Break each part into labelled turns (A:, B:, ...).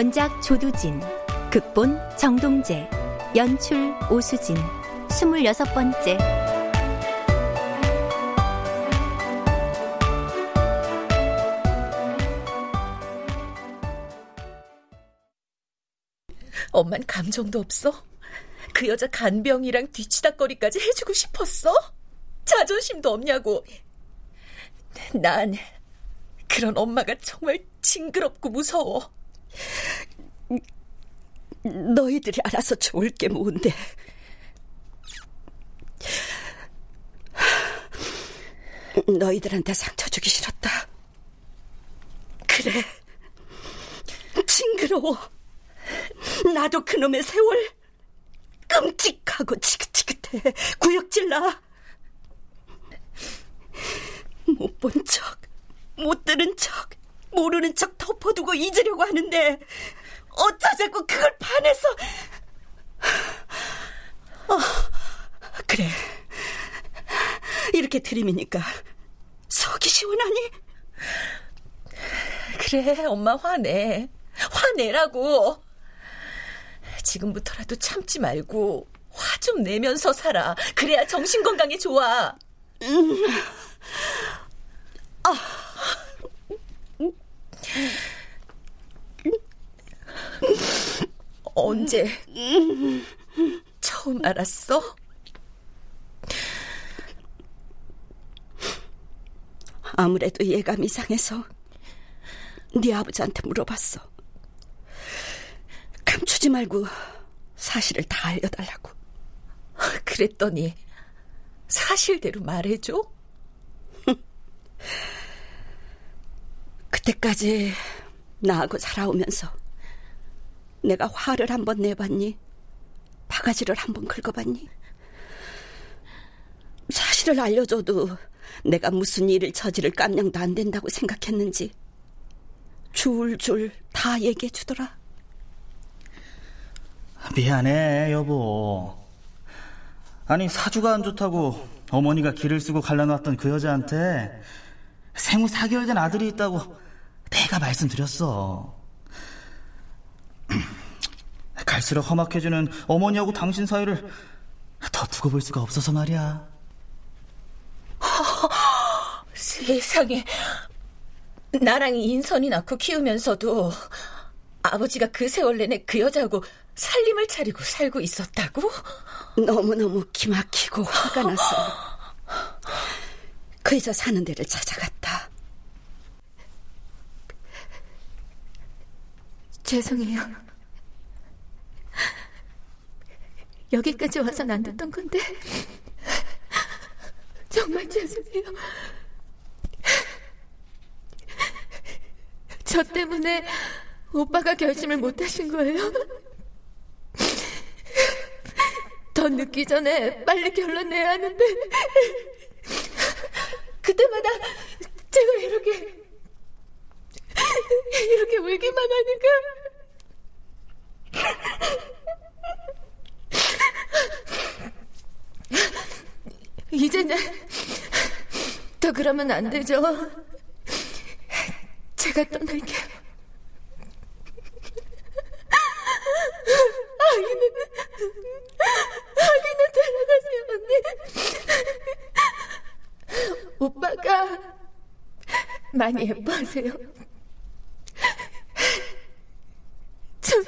A: 원작 조두진, 극본 정동재, 연출 오수진, 스물여섯 번째.
B: 엄만 감정도 없어? 그 여자 간병이랑 뒤치다거리까지 해주고 싶었어? 자존심도 없냐고. 난 그런 엄마가 정말 징그럽고 무서워. 너희들이 알아서 좋을 게 뭔데. 너희들한테 상처 주기 싫었다. 그래. 징그러워. 나도 그놈의 세월 끔찍하고 지긋지긋해. 구역질나. 못 본 척, 못 들은 척, 모르는 척 덮어두고 잊으려고 하는데 어쩌자고 그걸 반해서. 어, 그래. 이렇게 들이미니까 속이 시원하니? 그래 엄마 화내. 화내라고. 지금부터라도 참지 말고 화 좀 내면서 살아. 그래야 정신 건강에 좋아. 음. 아. 언제 처음 알았어? 아무래도 예감 이상해서 네 아버지한테 물어봤어. 감추지 말고 사실을 다 알려달라고. 그랬더니 사실대로 말해줘? 그때까지 나하고 살아오면서 내가 화를 한번 내봤니? 바가지를 한번 긁어봤니? 사실을 알려줘도 내가 무슨 일을 저지를 깜냥도 안 된다고 생각했는지 줄줄 다 얘기해 주더라.
C: 미안해, 여보. 아니, 사주가 안 좋다고 어머니가 길을 쓰고 갈라놨던 그 여자한테 생후 4개월 된 아들이 있다고 내가 말씀드렸어. 갈수록 험악해지는 어머니하고 당신 사이를 더 두고 볼 수가 없어서 말이야.
B: 세상에. 나랑 인선이 낳고 키우면서도 아버지가 그 세월 내내 그 여자하고 살림을 차리고 살고 있었다고? 너무너무 기막히고 화가 났어. 그 여자 사는 데를 찾아갔다.
A: 죄송해요. 여기까지 와서 난뒀던 건데 정말 죄송해요. 저 때문에 오빠가 결심을 못 하신 거예요? 더 늦기 전에 빨리 결론 내야 하는데 그러면 안 되죠. 제가 떠날게요. 아기는, 아기는 데려가세요, 언니. 오빠가 많이 예뻐하세요. 좀,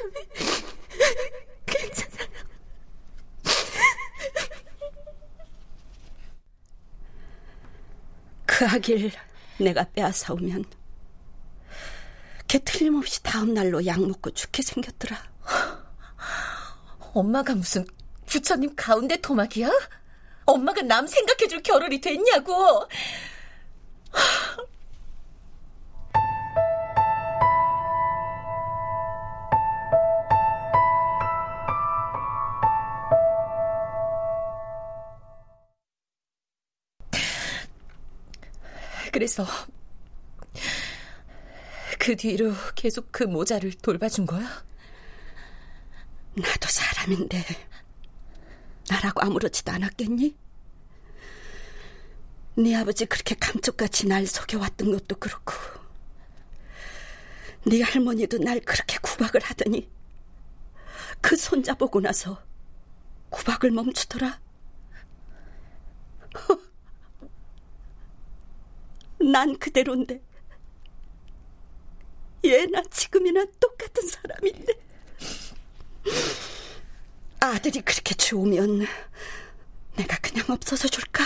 A: 괜찮아요.
B: 그 아기를 내가 빼앗아오면 걔 틀림없이 다음 날로 약 먹고 죽게 생겼더라.
D: 엄마가 무슨 부처님 가운데 토막이야? 엄마가 남 생각해줄 겨를이 됐냐고. 그래서 그 뒤로 계속 그 모자를 돌봐준 거야?
B: 나도 사람인데 나라고 아무렇지도 않았겠니? 네 아버지 그렇게 감쪽같이 날 속여왔던 것도 그렇고 네 할머니도 날 그렇게 구박을 하더니 그 손자 보고 나서 구박을 멈추더라. 난 그대로인데 얘나 지금이나 똑같은 사람인데 아들이 그렇게 좋으면 내가 그냥 없어져 줄까?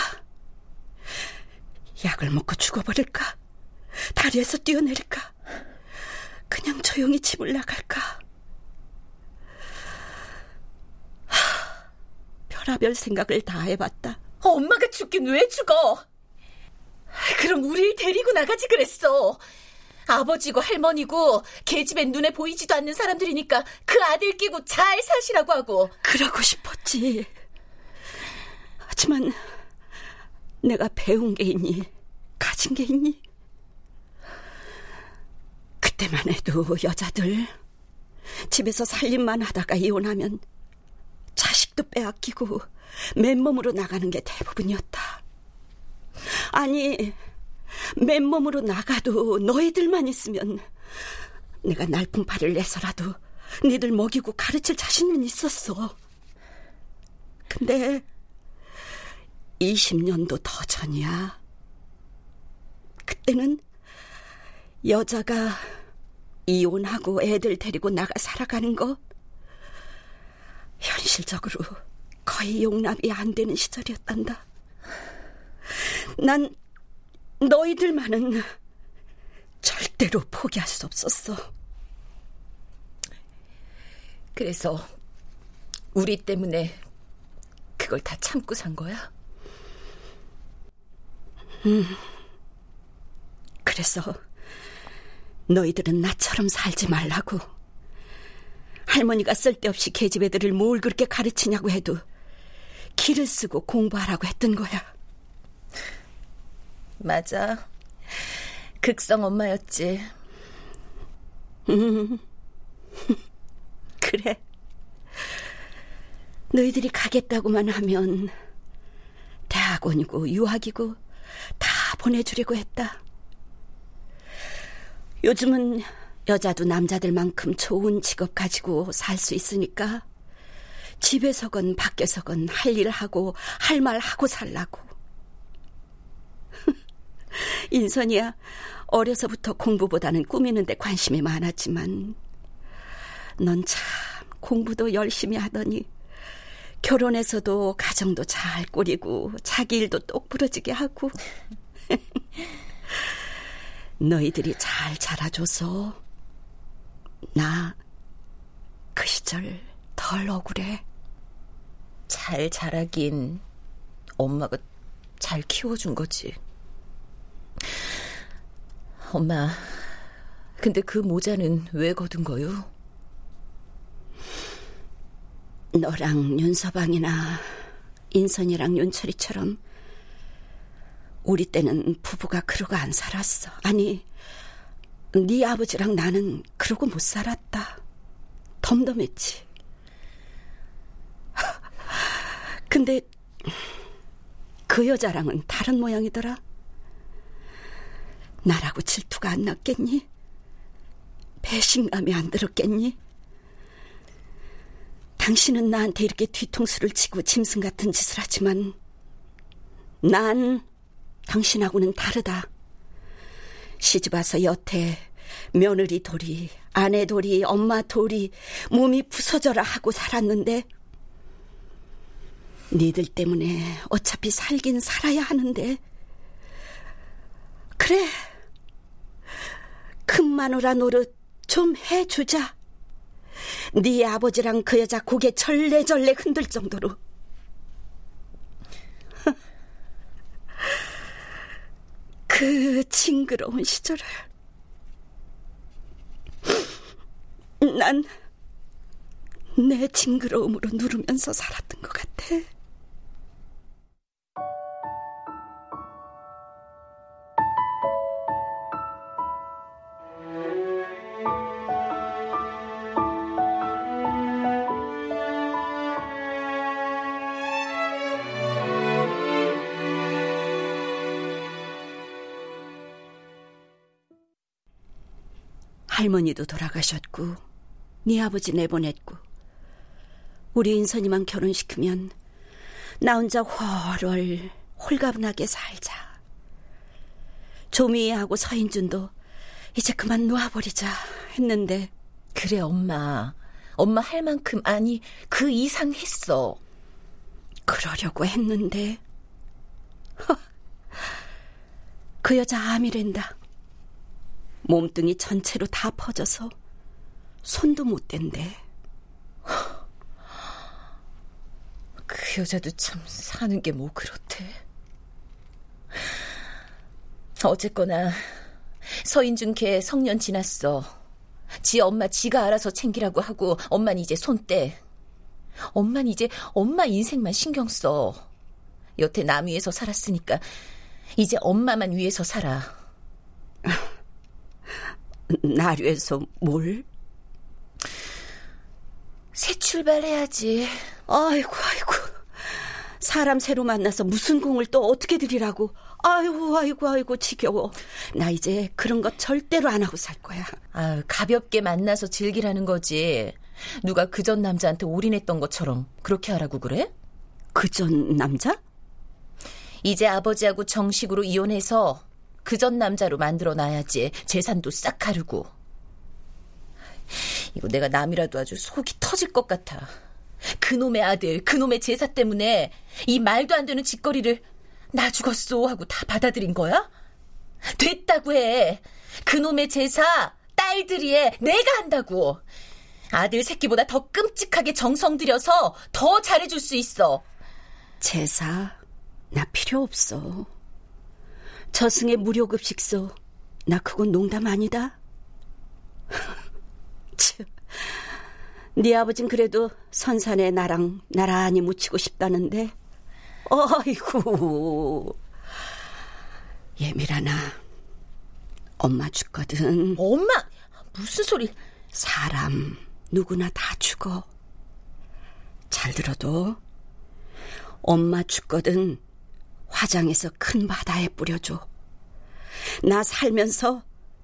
B: 약을 먹고 죽어버릴까? 다리에서 뛰어내릴까? 그냥 조용히 집을 나갈까? 하, 별하별 생각을 다 해봤다.
D: 엄마가 죽긴 왜 죽어? 그럼 우리를 데리고 나가지 그랬어. 아버지고 할머니고 계집애 눈에 보이지도 않는 사람들이니까 그 아들 끼고 잘 사시라고 하고.
B: 그러고 싶었지. 하지만 내가 배운 게 있니? 가진 게 있니? 그때만 해도 여자들 집에서 살림만 하다가 이혼하면 자식도 빼앗기고 맨몸으로 나가는 게 대부분이었다. 아니, 맨몸으로 나가도 너희들만 있으면 내가 날품팔을 내서라도 니들 먹이고 가르칠 자신은 있었어. 근데 20년도 더 전이야. 그때는 여자가 이혼하고 애들 데리고 나가 살아가는 거 현실적으로 거의 용납이 안 되는 시절이었단다. 난 너희들만은 절대로 포기할 수 없었어.
D: 그래서 우리 때문에 그걸 다 참고 산 거야?
B: 음. 그래서 너희들은 나처럼 살지 말라고. 할머니가 쓸데없이 계집 애들을 뭘 그렇게 가르치냐고 해도 길을 쓰고 공부하라고 했던 거야.
D: 맞아. 극성 엄마였지.
B: 음. 그래. 너희들이 가겠다고만 하면 대학원이고 유학이고 다 보내주려고 했다. 요즘은 여자도 남자들만큼 좋은 직업 가지고 살 수 있으니까 집에서건 밖에서건 할 일 하고 할 말 하고 살라고. 인선이야 어려서부터 공부보다는 꾸미는데 관심이 많았지만 넌 참 공부도 열심히 하더니 결혼해서도 가정도 잘 꾸리고 자기 일도 똑부러지게 하고 너희들이 잘 자라줘서 나 그 시절 덜 억울해.
D: 잘 자라긴 엄마가 잘 키워준 거지. 엄마, 근데 그 모자는 왜 거둔 거요?
B: 너랑 윤서방이나 인선이랑 윤철이처럼 우리 때는 부부가 그러고 안 살았어. 아니, 네 아버지랑 나는 그러고 못 살았다. 덤덤했지. 근데 그 여자랑은 다른 모양이더라. 나라고 질투가 안 났겠니? 배신감이 안 들었겠니? 당신은 나한테 이렇게 뒤통수를 치고 짐승 같은 짓을 하지만 난 당신하고는 다르다. 시집 와서 여태 며느리 돌이, 아내 돌이, 엄마 돌이 몸이 부서져라 하고 살았는데 니들 때문에 어차피 살긴 살아야 하는데 그래 큰 마누라 노릇 좀 해주자. 네 아버지랑 그 여자 고개 절레절레 흔들 정도로. 그 징그러운 시절을 난 내 징그러움으로 누르면서 살았던 것 같아. 할머니도 돌아가셨고 네 아버지 내보냈고 우리 인선이만 결혼시키면 나 혼자 훨훨 홀가분하게 살자. 조미애하고 서인준도 이제 그만 놓아버리자 했는데
D: 그래 엄마. 엄마 할 만큼 아니 그 이상 했어.
B: 그러려고 했는데 그 여자 암이랜다 몸뚱이 전체로 다 퍼져서 손도 못 댄대
D: 그 여자도 참 사는 게 뭐 그렇대 어쨌거나 서인준 걔 성년 지났어. 지 엄마 지가 알아서 챙기라고 하고 엄만 이제 손 떼. 엄만 이제 엄마 인생만 신경 써. 여태 남 위에서 살았으니까 이제 엄마만 위해서 살아.
B: 날 위해서 뭘?
D: 새 출발해야지.
B: 아이고 아이고. 사람 새로 만나서 무슨 공을 또 어떻게 드리라고. 아이고, 아이고, 아이고, 지겨워. 나 이제 그런 거 절대로 안 하고 살 거야.
D: 아 가볍게 만나서 즐기라는 거지. 누가 그 전 남자한테 올인했던 것처럼 그렇게 하라고 그래?
B: 그 전 남자?
D: 이제 아버지하고 정식으로 이혼해서 그 전 남자로 만들어 놔야지. 재산도 싹 가르고. 이거 내가 남이라도 아주 속이 터질 것 같아. 그놈의 아들, 그놈의 제사 때문에 이 말도 안 되는 짓거리를 나 죽었어 하고 다 받아들인 거야? 됐다고 해. 그놈의 제사 딸들이 해. 내가 한다고. 아들 새끼보다 더 끔찍하게 정성 들여서 더 잘해줄 수 있어.
B: 제사 나 필요 없어. 저승의 무료급식소. 나 그건 농담 아니다. 참. 네 아버진 그래도 선산에 나랑 나란히 묻히고 싶다는데. 어이구. 예밀하나. 엄마 죽거든.
D: 엄마! 무슨 소리?
B: 사람 누구나 다 죽어. 잘 들어도 엄마 죽거든 화장해서 큰 바다에 뿌려줘 나 살면서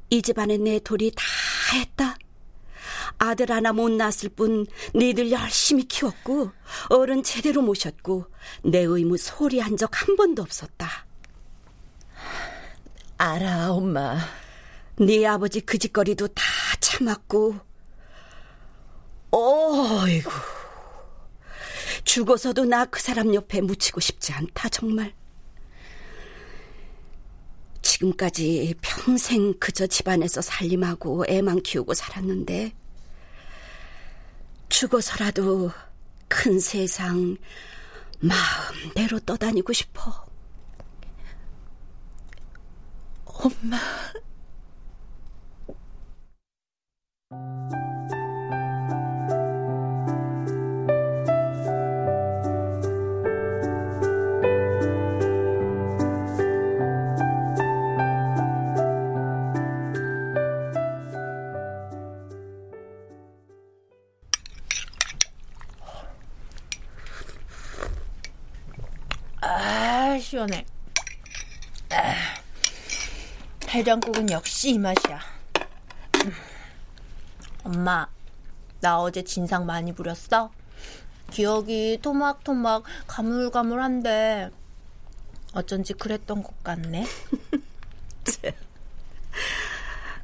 B: 이 집안에 내 돌이 다 했다 아들 하나 못 낳았을 뿐 니들 열심히 키웠고 어른 제대로 모셨고 내 의무 소리 한 적 한 번도 없었다.
D: 알아, 엄마.
B: 네 아버지 그 짓거리도 다 참았고 어이구 죽어서도 나 그 사람 옆에 묻히고 싶지 않다 정말. 지금까지 평생 그저 집안에서 살림하고 애만 키우고 살았는데 죽어서라도 큰 세상 마음대로 떠다니고 싶어.
D: 엄마.
A: 시원해. 아, 해장국은 역시 이 맛이야. 음. 엄마, 나 어제 진상 많이 부렸어? 기억이 토막토막 가물가물한데 어쩐지 그랬던 것 같네.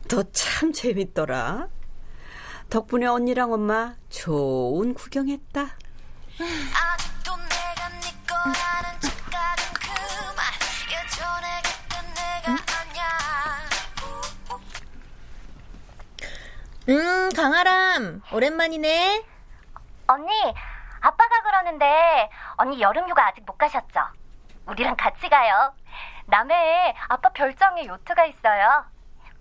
B: 너 참 재밌더라. 덕분에 언니랑 엄마 좋은 구경했다.
E: 아직도 내가 네 거라는
A: 음, 강아람, 오랜만이네.
F: 언니, 아빠가 그러는데 언니 여름휴가 아직 못 가셨죠? 우리랑 같이 가요. 남해에 아빠 별장에 요트가 있어요.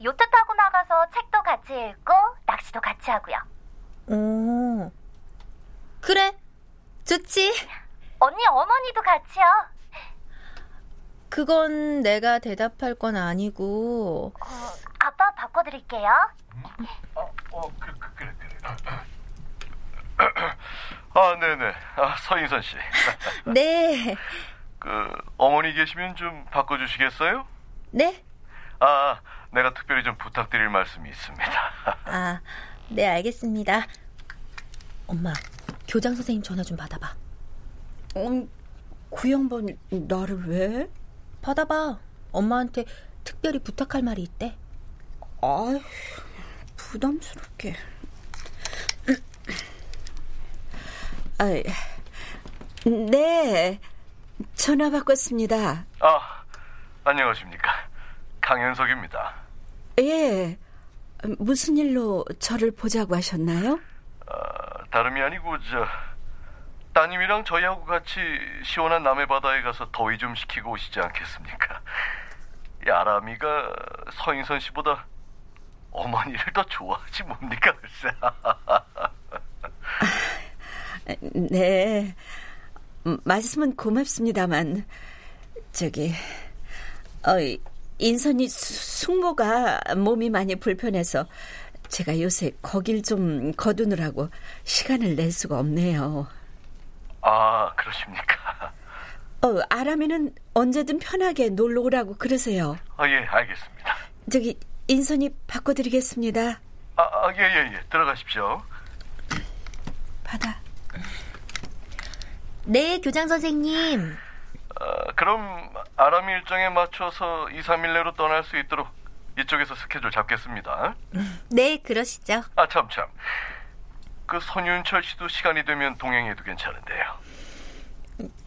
F: 요트 타고 나가서 책도 같이 읽고 낚시도 같이 하고요.
A: 오, 그래, 좋지.
F: 언니 어머니도 같이요.
A: 그건 내가 대답할 건 아니고.
F: 어, 아빠 바꿔드릴게요.
G: 어, 그래, 그래, 그래. 아, 네네. 아, 서인선 씨.
A: 네,
G: 그, 어머니 계시면 좀 바꿔주시겠어요?
A: 네,
G: 아, 내가 특별히 좀 부탁드릴 말씀이 있습니다.
A: 아, 네, 알겠습니다. 엄마, 교장 선생님 전화 좀 받아봐.
B: 음, 그 양반 나를 왜?
A: 받아봐. 엄마한테 특별히 부탁할 말이 있대.
B: 아, 부담스럽게. 아, 네, 전화 바꿨습니다.
G: 아, 안녕하십니까. 강현석입니다.
B: 예, 무슨 일로 저를 보자고 하셨나요?
G: 아, 다름이 아니고, 저, 따님이랑 저희하고 같이 시원한 남해바다에 가서 더위 좀 식히고 오시지 않겠습니까? 이 아람이가 서인선 씨보다 어머니를 더 좋아하지 뭡니까, 글쎄.
B: 네, 음, 말씀은 고맙습니다만, 저기, 어, 인선이 수- 숙모가 몸이 많이 불편해서 제가 요새 거길 좀 거두느라고 시간을 낼 수가 없네요.
G: 아, 그러십니까?
B: 어, 아람이는 언제든 편하게 놀러 오라고 그러세요.
G: 아, 예, 알겠습니다.
B: 저기, 인선이 바꿔드리겠습니다.
G: 아, 아, 예, 예, 예. 들어가십시오.
B: 받아.
A: 네, 교장 선생님.
G: 아, 그럼 아람이 일정에 맞춰서 2, 3일 내로 떠날 수 있도록 이쪽에서 스케줄 잡겠습니다.
A: 네, 그러시죠.
G: 아, 참, 참. 그 손윤철 씨도 시간이 되면 동행해도 괜찮은데요.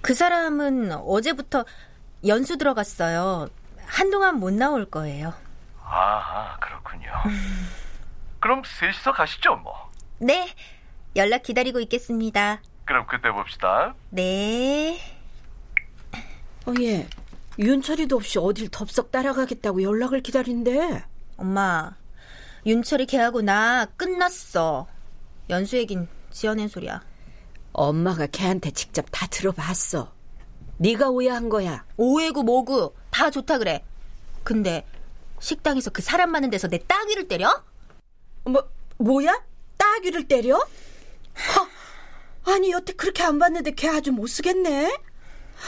A: 그 사람은 어제부터 연수 들어갔어요. 한동안 못 나올 거예요.
G: 아, 그렇군요. 그럼 셋이서 가시죠, 뭐.
A: 네, 연락 기다리고 있겠습니다.
G: 그럼 그때 봅시다.
A: 네.
B: 어, 예. 윤철이도 없이 어딜 덥석 따라가겠다고 연락을 기다린대.
A: 엄마, 윤철이 걔하고 나 끝났어. 연수 얘긴 지어낸 소리야.
B: 엄마가 걔한테 직접 다 들어봤어. 네가 오해한 거야.
A: 오해고 뭐고 다 좋다 그래. 근데 식당에서 그 사람 많은 데서 내 따귀를 때려?
B: 뭐 뭐야? 따귀를 때려? 허, 아니 여태 그렇게 안 봤는데 걔 아주 못 쓰겠네.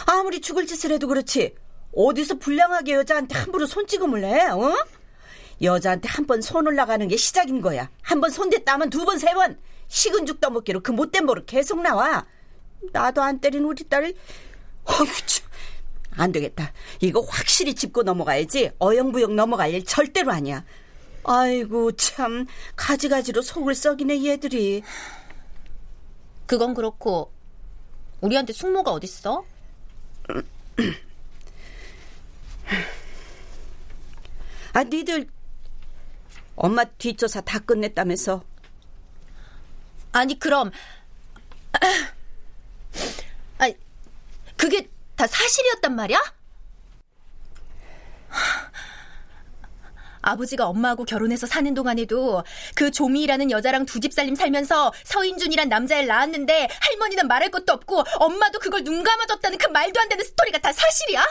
B: 아무리 죽을 짓을 해도 그렇지. 어디서 불량하게 여자한테 함부로 손찌검을 해? 어? 여자한테 한 번 손 올라가는 게 시작인 거야. 한 번 손댔다면 두 번, 세 번. 식은 죽 떠먹기로 그 못된 버릇 계속 나와. 나도 안 때린 우리 딸을 어휴 참. 안 되겠다. 이거 확실히 짚고 넘어가야지. 어영부영 넘어갈 일 절대로 아니야. 아이고 참 가지가지로 속을 썩이네 얘들이.
A: 그건 그렇고 우리한테 숙모가 어딨어?
B: 아 니들 엄마 뒷조사 다 끝냈다면서
A: 아니 그럼 아니 그게 다 사실이었단 말이야? 아버지가 엄마하고 결혼해서 사는 동안에도 그 조미라는 여자랑 두 집 살림 살면서 서인준이란 남자를 낳았는데 할머니는 말할 것도 없고 엄마도 그걸 눈 감아줬다는 그 말도 안 되는 스토리가 다 사실이야?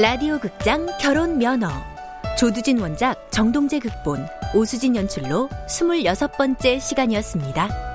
H: 라디오 극장 결혼 면허 조두진 원작 정동재 극본 오수진 연출로 26번째 시간이었습니다.